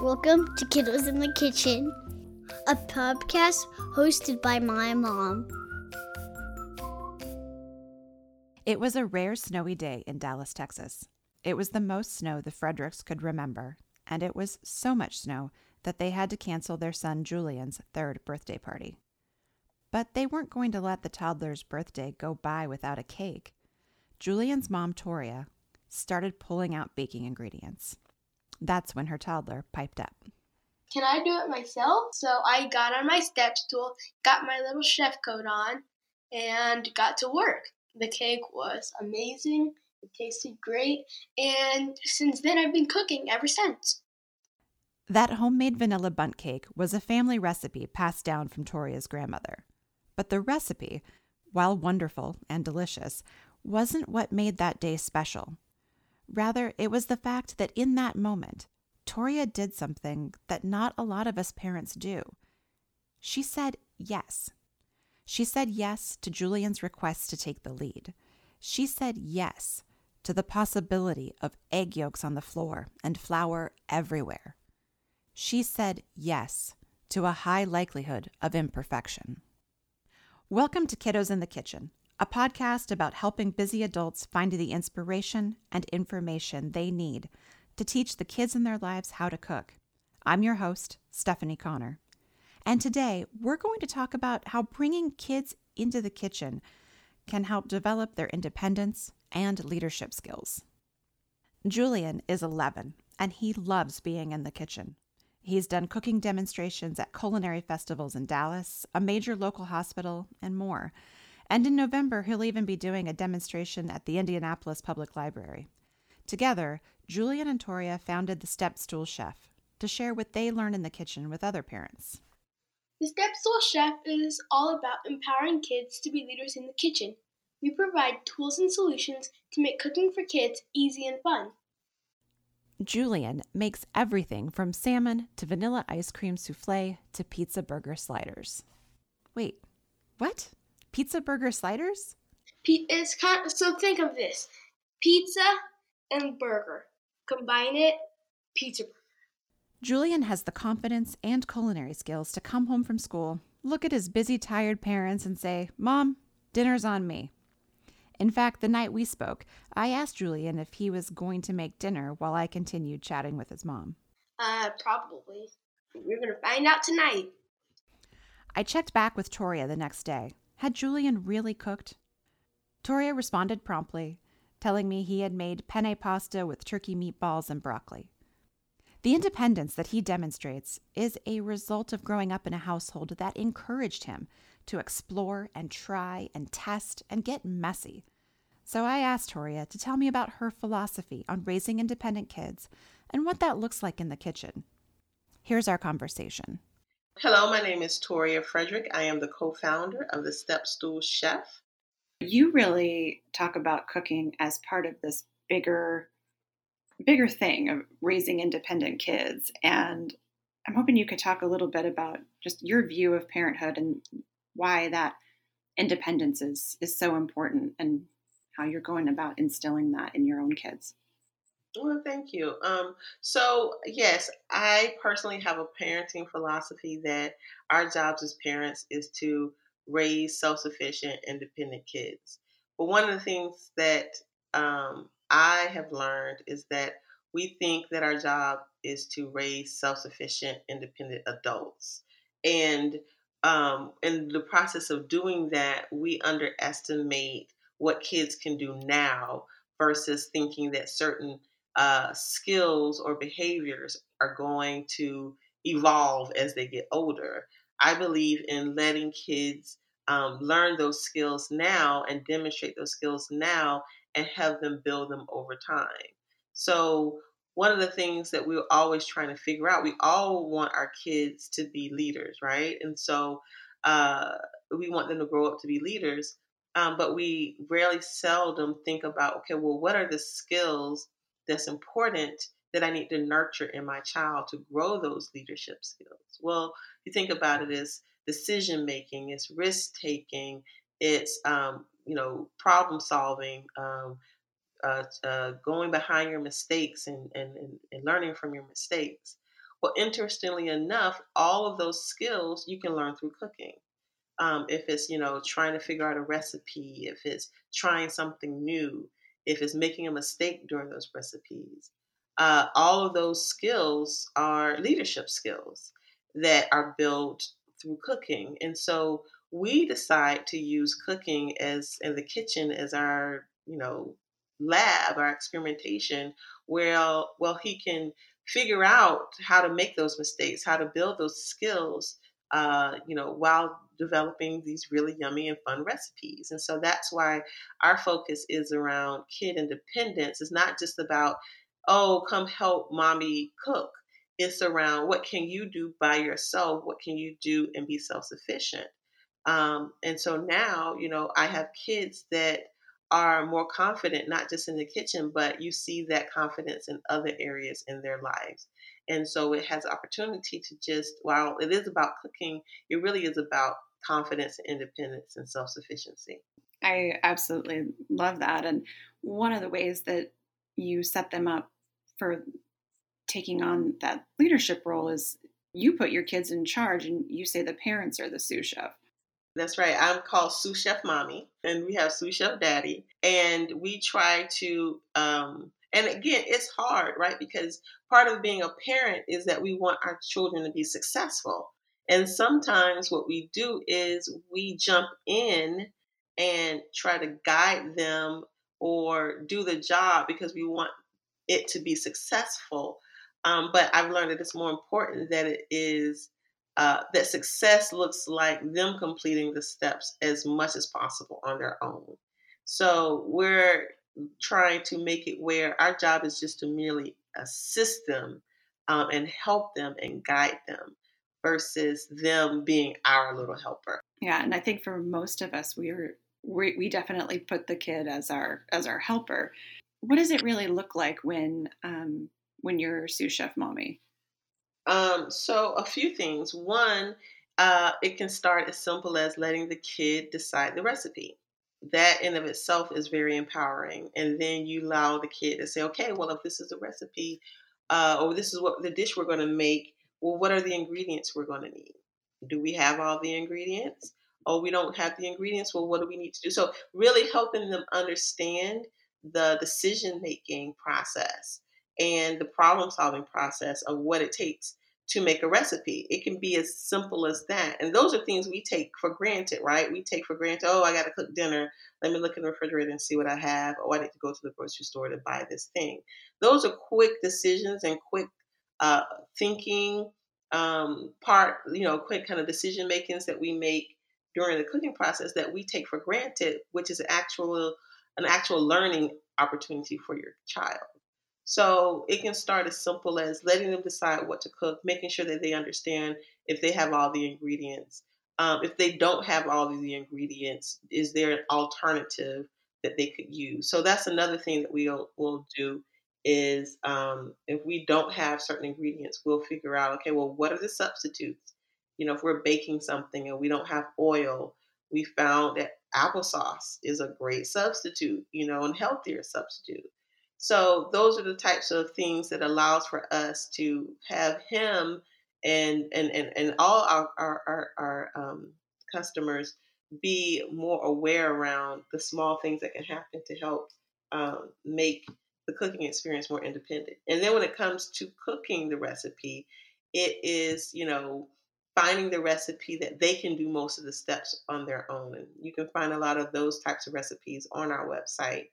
Welcome to Kiddos in the Kitchen, a podcast hosted by my mom. It was a rare snowy day in Dallas, Texas. It was the most snow the Fredericks could remember, and it was so much snow that they had to cancel their son Julian's third birthday party. But they weren't going to let the toddler's birthday go by without a cake. Julian's mom, Toria, started pulling out baking ingredients. That's when her toddler piped up. Can I do it myself? So I got on my step stool, got my little chef coat on, and got to work. The cake was amazing. It tasted great. And since then, I've been cooking ever since. That homemade vanilla bundt cake was a family recipe passed down from Toria's grandmother. But the recipe, while wonderful and delicious, wasn't what made that day special. Rather, it was the fact that in that moment, Toria did something that not a lot of us parents do. She said yes. She said yes to Julian's request to take the lead. She said yes to the possibility of egg yolks on the floor and flour everywhere. She said yes to a high likelihood of imperfection. Welcome to Kiddos in the Kitchen, a podcast about helping busy adults find the inspiration and information they need to teach the kids in their lives how to cook. I'm your host, Stephanie Connor. And today we're going to talk about how bringing kids into the kitchen can help develop their independence and leadership skills. Julian is 11 and he loves being in the kitchen. He's done cooking demonstrations at culinary festivals in Dallas, a major local hospital, and more. And in November, he'll even be doing a demonstration at the Indianapolis Public Library. Together, Julian and Toria founded the Step Stool Chef to share what they learn in the kitchen with other parents. The Step Stool Chef is all about empowering kids to be leaders in the kitchen. We provide tools and solutions to make cooking for kids easy and fun. Julian makes everything from salmon to vanilla ice cream souffle to pizza burger sliders. Wait, what? Pizza burger sliders? It's kind of, so think of this pizza and burger. Combine it, pizza burger. Julian has the confidence and culinary skills to come home from school, look at his busy, tired parents, and say, Mom, dinner's on me. In fact, the night we spoke, I asked Julian if he was going to make dinner while I continued chatting with his mom. Uh, probably. We're going to find out tonight. I checked back with Toria the next day. Had Julian really cooked? Toria responded promptly, telling me he had made penne pasta with turkey meatballs and broccoli. The independence that he demonstrates is a result of growing up in a household that encouraged him to explore and try and test and get messy. So I asked Toria to tell me about her philosophy on raising independent kids and what that looks like in the kitchen. Here's our conversation. Hello, my name is Toria Frederick. I am the co founder of the Step Stool Chef. You really talk about cooking as part of this bigger bigger thing of raising independent kids and I'm hoping you could talk a little bit about just your view of parenthood and why that independence is is so important and how you're going about instilling that in your own kids. Well, thank you. Um, so, yes, I personally have a parenting philosophy that our jobs as parents is to raise self sufficient, independent kids. But one of the things that um, I have learned is that we think that our job is to raise self sufficient, independent adults. And um, in the process of doing that, we underestimate what kids can do now versus thinking that certain uh, skills or behaviors are going to evolve as they get older. I believe in letting kids um, learn those skills now and demonstrate those skills now and have them build them over time. So, one of the things that we're always trying to figure out, we all want our kids to be leaders, right? And so uh, we want them to grow up to be leaders, um, but we rarely seldom think about, okay, well, what are the skills that's important that I need to nurture in my child to grow those leadership skills? Well, you think about it as decision making, it's risk taking, it's um, you know problem solving, um, uh, uh, going behind your mistakes and, and, and learning from your mistakes. Well, interestingly enough, all of those skills you can learn through cooking. Um, if it's you know trying to figure out a recipe, if it's trying something new, if it's making a mistake during those recipes, uh, all of those skills are leadership skills that are built through cooking. And so we decide to use cooking as in the kitchen as our, you know, lab, our experimentation, where well he can figure out how to make those mistakes, how to build those skills, uh, you know, while developing these really yummy and fun recipes. And so that's why our focus is around kid independence. It's not just about, oh, come help mommy cook. It's around what can you do by yourself? What can you do and be self sufficient? Um, and so now, you know, I have kids that are more confident, not just in the kitchen, but you see that confidence in other areas in their lives. And so it has opportunity to just, while it is about cooking, it really is about confidence and independence and self sufficiency. I absolutely love that. And one of the ways that you set them up for taking on that leadership role is you put your kids in charge and you say the parents are the sous chef. That's right. I'm called sous chef mommy, and we have sous chef daddy, and we try to. Um, and again, it's hard, right? Because part of being a parent is that we want our children to be successful, and sometimes what we do is we jump in and try to guide them or do the job because we want it to be successful. Um, but I've learned that it's more important that it is uh, that success looks like them completing the steps as much as possible on their own. So we're trying to make it where our job is just to merely assist them um, and help them and guide them versus them being our little helper. Yeah, and I think for most of us, we are we, we definitely put the kid as our as our helper. What does it really look like when um, when you're sous chef mommy? Um, so a few things. One, uh, it can start as simple as letting the kid decide the recipe. That in of itself is very empowering. And then you allow the kid to say, okay, well, if this is the recipe, uh, or this is what the dish we're going to make, well, what are the ingredients we're going to need? Do we have all the ingredients? Oh, we don't have the ingredients. Well, what do we need to do? So, really helping them understand the decision making process and the problem solving process of what it takes to make a recipe. It can be as simple as that. And those are things we take for granted, right? We take for granted, oh, I got to cook dinner. Let me look in the refrigerator and see what I have. Oh, I need to go to the grocery store to buy this thing. Those are quick decisions and quick uh, thinking um, part, you know, quick kind of decision makings that we make during the cooking process that we take for granted, which is actual an actual learning opportunity for your child. So it can start as simple as letting them decide what to cook, making sure that they understand if they have all the ingredients. Um, if they don't have all of the ingredients, is there an alternative that they could use? So that's another thing that we'll, we'll do is um, if we don't have certain ingredients, we'll figure out, okay, well, what are the substitutes? You know, if we're baking something and we don't have oil, we found that applesauce is a great substitute, you know, and healthier substitute. So those are the types of things that allows for us to have him and and and, and all our our, our, our um, customers be more aware around the small things that can happen to help um, make the cooking experience more independent. And then when it comes to cooking the recipe, it is you know finding the recipe that they can do most of the steps on their own. And you can find a lot of those types of recipes on our website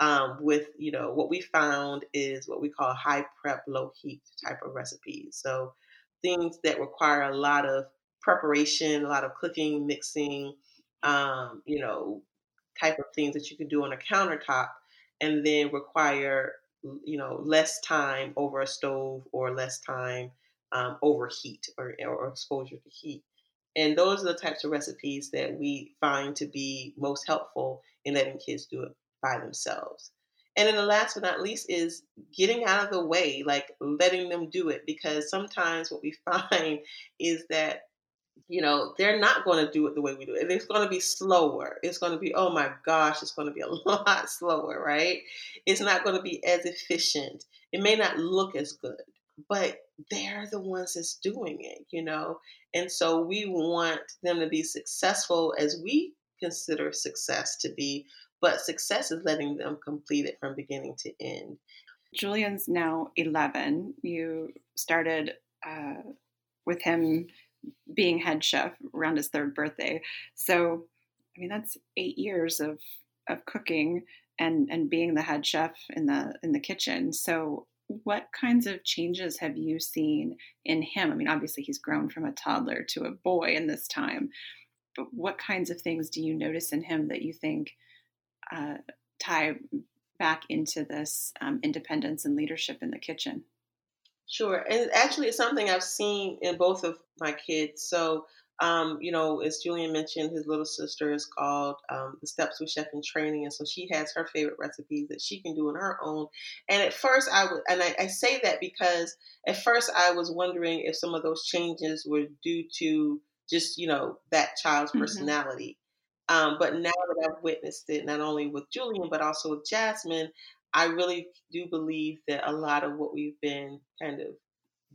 um, with you know what we found is what we call high prep low heat type of recipes. So things that require a lot of preparation a lot of cooking mixing um, you know type of things that you can do on a countertop and then require you know less time over a stove or less time um, over heat or, or exposure to heat. And those are the types of recipes that we find to be most helpful in letting kids do it by themselves. And then the last but not least is getting out of the way, like letting them do it. Because sometimes what we find is that, you know, they're not going to do it the way we do it. It's going to be slower. It's going to be, oh my gosh, it's going to be a lot slower, right? It's not going to be as efficient. It may not look as good. but they're the ones that's doing it, you know? And so we want them to be successful as we consider success to be, but success is letting them complete it from beginning to end. Julian's now 11. You started uh, with him being head chef around his third birthday. So, I mean, that's eight years of, of cooking and, and being the head chef in the in the kitchen. So, what kinds of changes have you seen in him? I mean, obviously he's grown from a toddler to a boy in this time, but what kinds of things do you notice in him that you think uh, tie back into this um, independence and leadership in the kitchen? Sure. And actually, it's something I've seen in both of my kids. So, um, you know, as Julian mentioned, his little sister is called um, The Step Stool Chef in Training. And so she has her favorite recipes that she can do on her own. And at first, I would, and I, I say that because at first I was wondering if some of those changes were due to just, you know, that child's mm-hmm. personality. Um, but now that I've witnessed it, not only with Julian, but also with Jasmine, I really do believe that a lot of what we've been kind of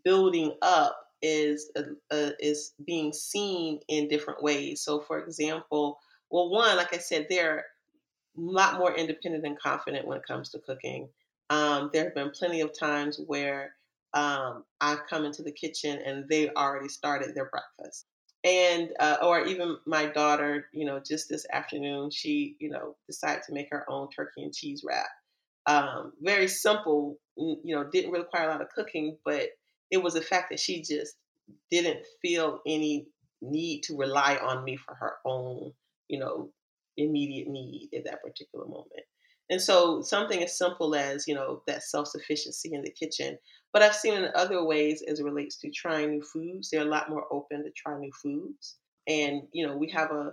building up is uh, uh, is being seen in different ways. So, for example, well, one, like I said, they're a lot more independent and confident when it comes to cooking. Um, there have been plenty of times where um, I've come into the kitchen and they already started their breakfast. And, uh, or even my daughter, you know, just this afternoon, she, you know, decided to make her own turkey and cheese wrap. Um, very simple, you know, didn't require a lot of cooking, but it was the fact that she just didn't feel any need to rely on me for her own, you know, immediate need at that particular moment. And so something as simple as, you know, that self-sufficiency in the kitchen. But I've seen in other ways as it relates to trying new foods, they're a lot more open to try new foods. And, you know, we have a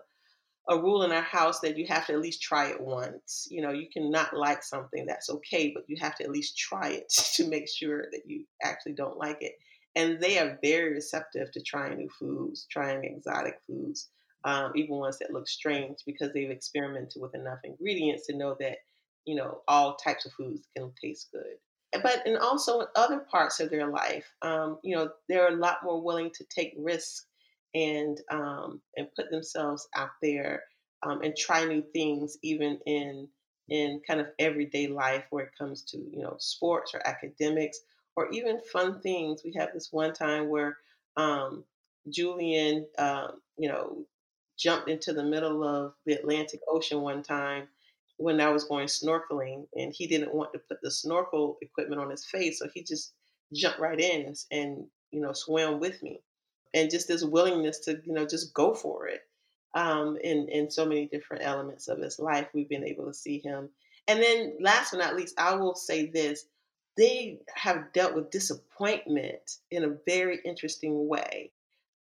a rule in our house that you have to at least try it once. You know, you can not like something, that's okay, but you have to at least try it to make sure that you actually don't like it. And they are very receptive to trying new foods, trying exotic foods, um, even ones that look strange because they've experimented with enough ingredients to know that, you know, all types of foods can taste good. But and also in other parts of their life, um, you know, they're a lot more willing to take risks and um, and put themselves out there um, and try new things, even in in kind of everyday life, where it comes to you know sports or academics or even fun things. We have this one time where um, Julian, uh, you know, jumped into the middle of the Atlantic Ocean one time when I was going snorkeling, and he didn't want to put the snorkel equipment on his face, so he just jumped right in and, and you know swam with me. And just this willingness to you know just go for it um, in in so many different elements of his life we've been able to see him. And then last but not least i will say this they have dealt with disappointment in a very interesting way.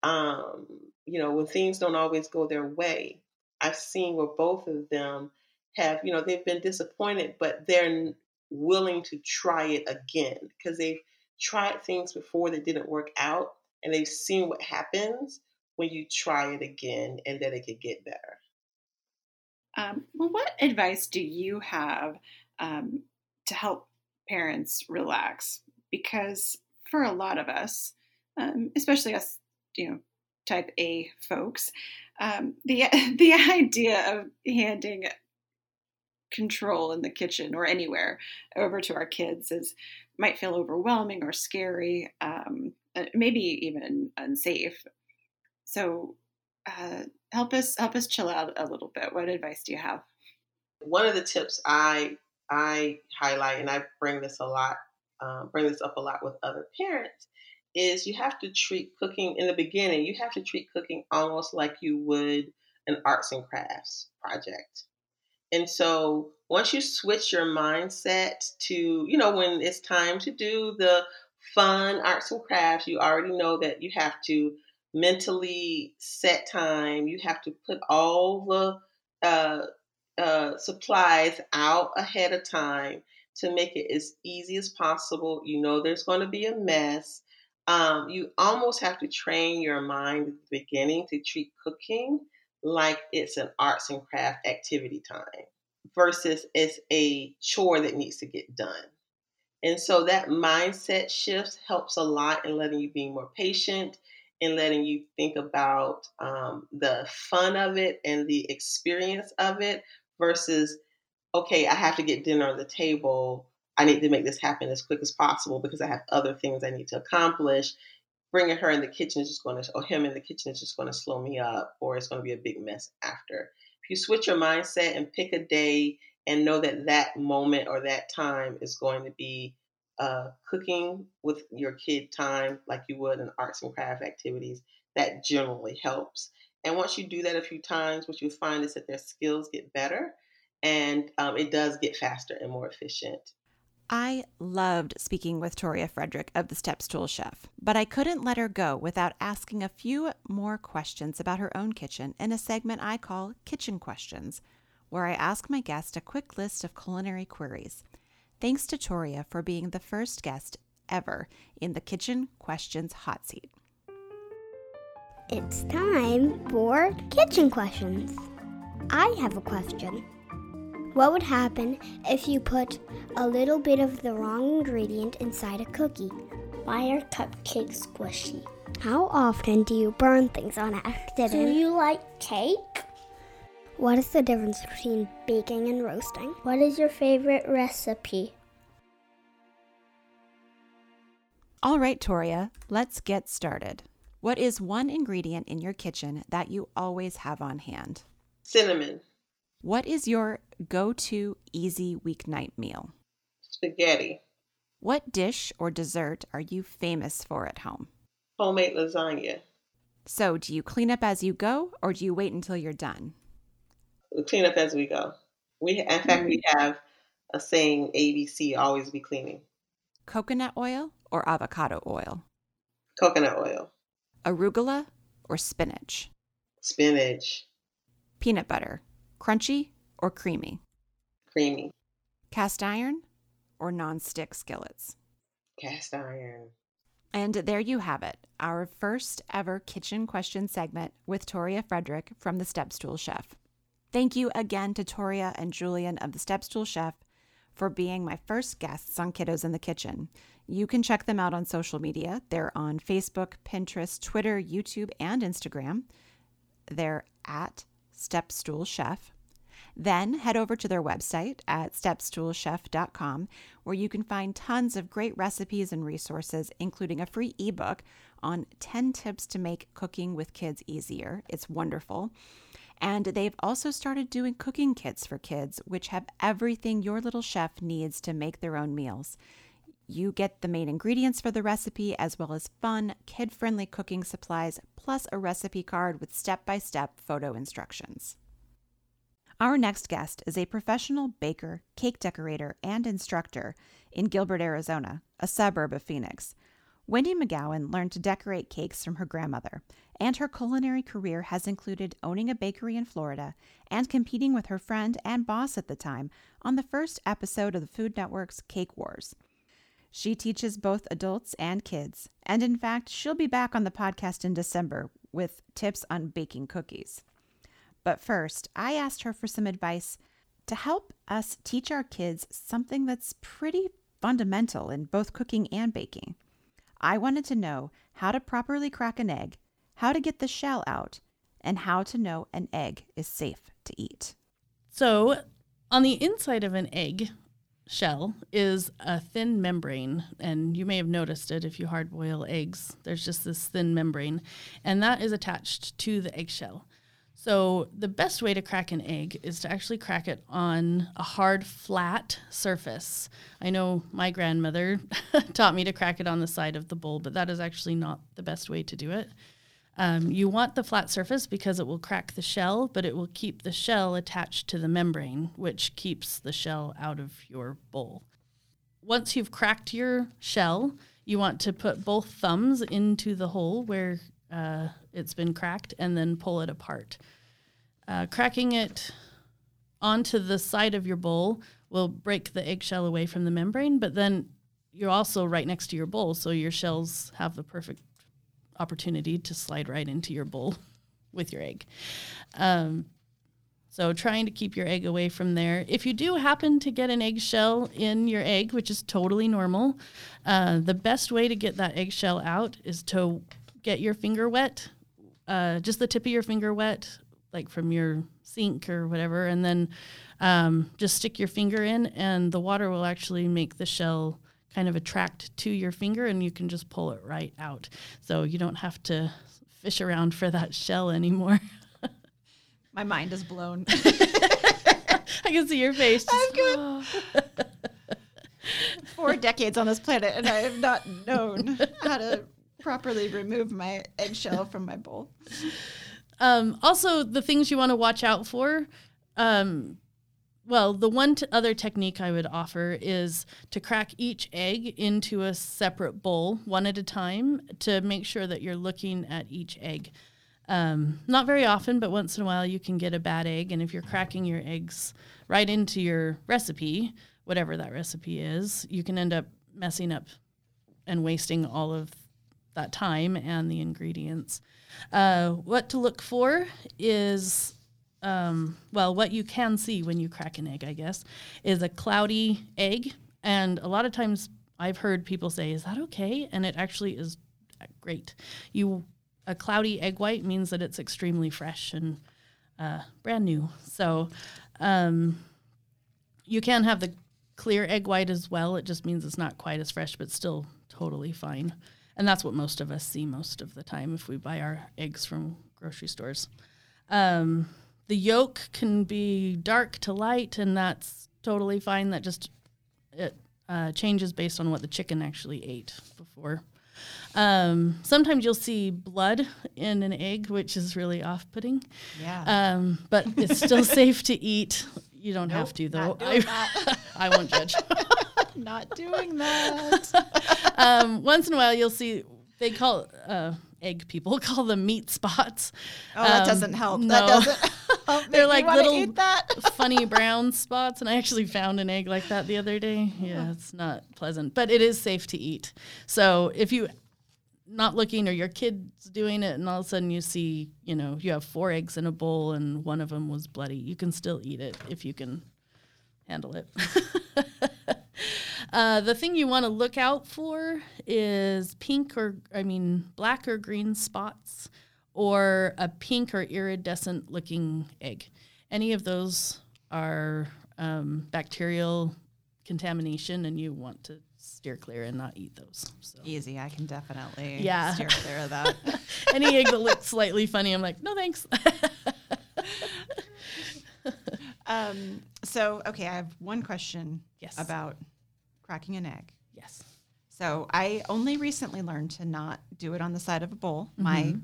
Um, you know when things don't always go their way i've seen where both of them have you know they've been disappointed but they're willing to try it again because they've tried things before that didn't work out and they've seen what happens when you try it again and that it could get better. Um, well, what advice do you have um, to help parents relax? Because for a lot of us, um, especially us, you know, type A folks, um, the the idea of handing control in the kitchen or anywhere over to our kids is might feel overwhelming or scary. Um, uh, maybe even unsafe. So uh, help us help us chill out a little bit. What advice do you have? One of the tips I I highlight, and I bring this a lot, um, bring this up a lot with other parents, is you have to treat cooking in the beginning. You have to treat cooking almost like you would an arts and crafts project. And so once you switch your mindset to, you know, when it's time to do the fun arts and crafts, you already know that you have to mentally set time. You have to put all the uh, uh, supplies out ahead of time to make it as easy as possible. You know there's going to be a mess. Um, you almost have to train your mind at the beginning to treat cooking like it's an arts and craft activity time versus it's a chore that needs to get done And so that mindset shift helps a lot in letting you be more patient and letting you think about um, the fun of it and the experience of it versus, okay, I have to get dinner on the table. I need to make this happen as quick as possible because I have other things I need to accomplish. Bringing her in the kitchen is just going to, or him in the kitchen is just going to slow me up, or it's going to be a big mess after. If you switch your mindset and pick a day and know that that moment or that time is going to be uh, cooking with your kid time like you would in arts and craft activities, that generally helps. And once you do that a few times, what you find is that their skills get better and um, it does get faster and more efficient. I loved speaking with Toria Frederick of the Stepstool Chef, but I couldn't let her go without asking a few more questions about her own kitchen in a segment I call Kitchen Questions, where I ask my guest a quick list of culinary queries. Thanks to Toria for being the first guest ever in the Kitchen Questions hot seat. It's time for kitchen questions. I have a question. What would happen if you put a little bit of the wrong ingredient inside a cookie? Why are cupcakes squishy? How often do you burn things on accident? Do you like cake? What is the difference between baking and roasting? What is your favorite recipe? All right, Toria, let's get started. What is one ingredient in your kitchen that you always have on hand? Cinnamon, What is your go to easy weeknight meal? spaghetti, What dish or dessert are you famous for at home? homemade lasagna. So, do you clean up as you go or do you wait until you're done? We clean up as we go. We, in fact, we mm-hmm. have a saying: ABC, always be cleaning. Coconut oil or avocado oil? Coconut oil, Arugula or spinach? spinach, Peanut butter, crunchy or creamy? creamy, Cast iron or non-stick skillets? cast iron. And there you have it, our first ever kitchen question segment with Toria Frederick from the Stepstool Chef. Thank you again to Toria and Julian of the Stepstool Chef for being my first guests on Kiddos in the Kitchen. You can check them out on social media. They're on Facebook, Pinterest, Twitter, YouTube, and Instagram. They're at Stepstool Chef. Then head over to their website at stepstoolchef.com, where you can find tons of great recipes and resources, including a free ebook on 10 tips to make cooking with kids easier. It's wonderful. And they've also started doing cooking kits for kids, which have everything your little chef needs to make their own meals. You get the main ingredients for the recipe, as well as fun, kid friendly cooking supplies, plus a recipe card with step by step photo instructions. Our next guest is a professional baker, cake decorator, and instructor in Gilbert, Arizona, a suburb of Phoenix. Wendy McGowan learned to decorate cakes from her grandmother, and her culinary career has included owning a bakery in Florida and competing with her friend and boss at the time on the first episode of the Food Network's Cake Wars. She teaches both adults and kids, and in fact, she'll be back on the podcast in December with tips on baking cookies. But first, I asked her for some advice to help us teach our kids something that's pretty fundamental in both cooking and baking. I wanted to know how to properly crack an egg, how to get the shell out, and how to know an egg is safe to eat. So, on the inside of an egg shell is a thin membrane, and you may have noticed it if you hard boil eggs. There's just this thin membrane, and that is attached to the eggshell. So, the best way to crack an egg is to actually crack it on a hard, flat surface. I know my grandmother taught me to crack it on the side of the bowl, but that is actually not the best way to do it. Um, you want the flat surface because it will crack the shell, but it will keep the shell attached to the membrane, which keeps the shell out of your bowl. Once you've cracked your shell, you want to put both thumbs into the hole where uh, it's been cracked and then pull it apart. Uh, cracking it onto the side of your bowl will break the eggshell away from the membrane, but then you're also right next to your bowl, so your shells have the perfect opportunity to slide right into your bowl with your egg. Um, So trying to keep your egg away from there. If you do happen to get an eggshell in your egg, which is totally normal, uh, the best way to get that eggshell out is to get your finger wet, uh, just the tip of your finger wet, like from your sink or whatever, and then um, just stick your finger in, and the water will actually make the shell kind of attract to your finger, and you can just pull it right out. So you don't have to fish around for that shell anymore. My mind is blown. I can see your face. I'm good. Four decades on this planet, and I have not known how to properly remove my eggshell from my bowl. Um, also, the things you want to watch out for. Um, well, the one t- other technique I would offer is to crack each egg into a separate bowl, one at a time, to make sure that you're looking at each egg. Um, not very often, but once in a while you can get a bad egg. And if you're cracking your eggs right into your recipe, whatever that recipe is, you can end up messing up and wasting all of that time and the ingredients. Uh, what to look for is, um, well, what you can see when you crack an egg, I guess, is a cloudy egg. And a lot of times I've heard people say, is that okay? And it actually is great. You a cloudy egg white means that it's extremely fresh and uh, brand new. So um, you can have the clear egg white as well. It just means it's not quite as fresh, but still totally fine. And that's what most of us see most of the time if we buy our eggs from grocery stores. Um, the yolk can be dark to light, and that's totally fine. That just it uh, changes based on what the chicken actually ate before. Um, sometimes you'll see blood in an egg, which is really off-putting. Yeah. Um, but it's still safe to eat. You don't Nope, have to though. I, I won't judge. not doing that. um, once in a while, you'll see they call uh, egg people call them meat spots. Oh, that Um, doesn't help. no. That doesn't help They're like little that. funny brown spots, and I actually found an egg like that the other day. Yeah, it's not pleasant, but it is safe to eat. So if you not looking or your kid's doing it and all of a sudden you see, you know, you have four eggs in a bowl and one of them was bloody, you can still eat it if you can handle it. uh, the thing you want to look out for is pink or, I mean, black or green spots or a pink or iridescent looking egg. Any of those are um, bacterial contamination and you want to steer clear and not eat those. So. Easy. I can definitely Yeah. steer clear of that. Any egg that looks slightly funny, I'm like, no thanks. um, so, okay, I have one question Yes. about cracking an egg. yes. So I only recently learned to not do it on the side of a bowl. My Mm-hmm.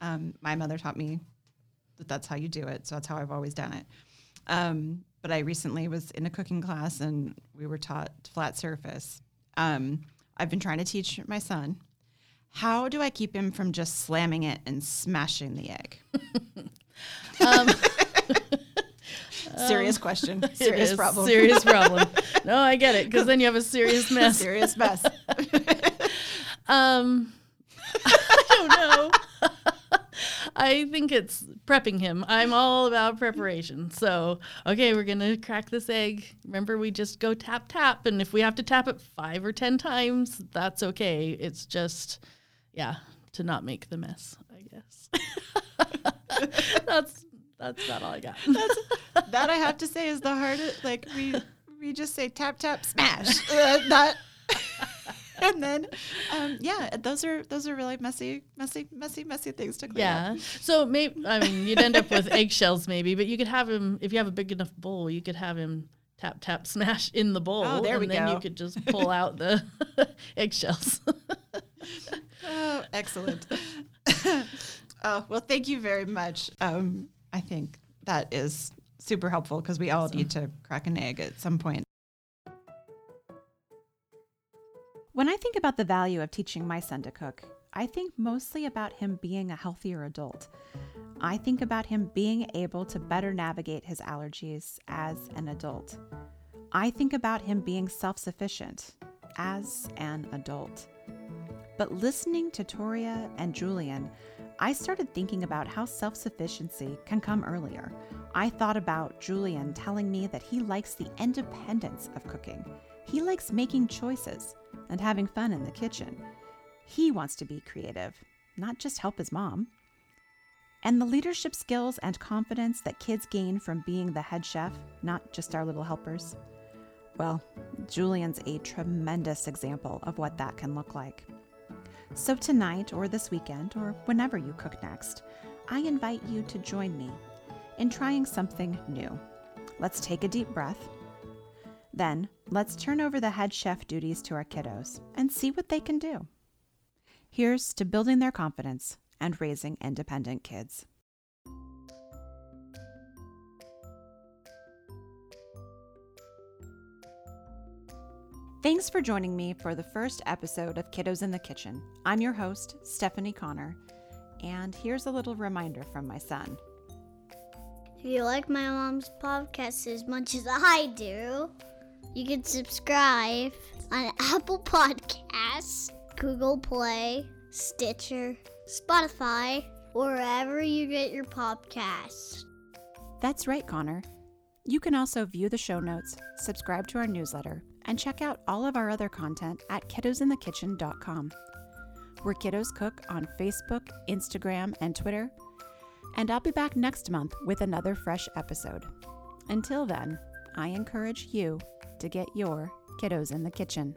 Um, my mother taught me that that's how you do it. So that's how I've always done it. Um, but I recently was in a cooking class and we were taught flat surface. Um, I've been trying to teach my son. How do I keep him from just slamming it and smashing the egg? Um, Serious question. Serious problem. Serious problem. No, I get it because then you have a serious mess. Serious mess. Um, I don't know. I think it's prepping him. I'm all about preparation. So, okay, we're going to crack this egg. Remember, we just go tap, tap. And if we have to tap it five or 10 times, that's okay. It's just, yeah, to not make the mess, I guess. that's. That's not all I got. that I have to say is the hardest. Like we we just say tap tap smash. Uh, not. and then, um, yeah, those are those are really messy, messy, messy, messy things to clean Yeah. up. So maybe I mean you'd end up with eggshells maybe, but you could have him if you have a big enough bowl, you could have him tap tap smash in the bowl. Oh, there and we then go. you could just pull out the eggshells. Oh, excellent. oh well, thank you very much. Um, I think that is super helpful because we all need to crack an egg at some point. When I think about the value of teaching my son to cook, I think mostly about him being a healthier adult. I think about him being able to better navigate his allergies as an adult. I think about him being self sufficient as an adult. But listening to Toria and Julian, I started thinking about how self sufficiency can come earlier. I thought about Julian telling me that he likes the independence of cooking. He likes making choices and having fun in the kitchen. He wants to be creative, not just help his mom. And the leadership skills and confidence that kids gain from being the head chef, not just our little helpers. Well, Julian's a tremendous example of what that can look like. So, tonight, or this weekend, or whenever you cook next, I invite you to join me in trying something new. Let's take a deep breath. Then, let's turn over the head chef duties to our kiddos and see what they can do. Here's to building their confidence and raising independent kids. Thanks for joining me for the first episode of Kiddos in the Kitchen. I'm your host, Stephanie Connor, and here's a little reminder from my son. If you like my mom's podcast as much as I do, you can subscribe on Apple Podcasts, Google Play, Stitcher, Spotify, wherever you get your podcasts. That's right, Connor. You can also view the show notes, subscribe to our newsletter, and check out all of our other content at kiddosinthekitchen.com. We're Kiddos Cook on Facebook, Instagram, and Twitter. And I'll be back next month with another fresh episode. Until then, I encourage you to get your kiddos in the kitchen.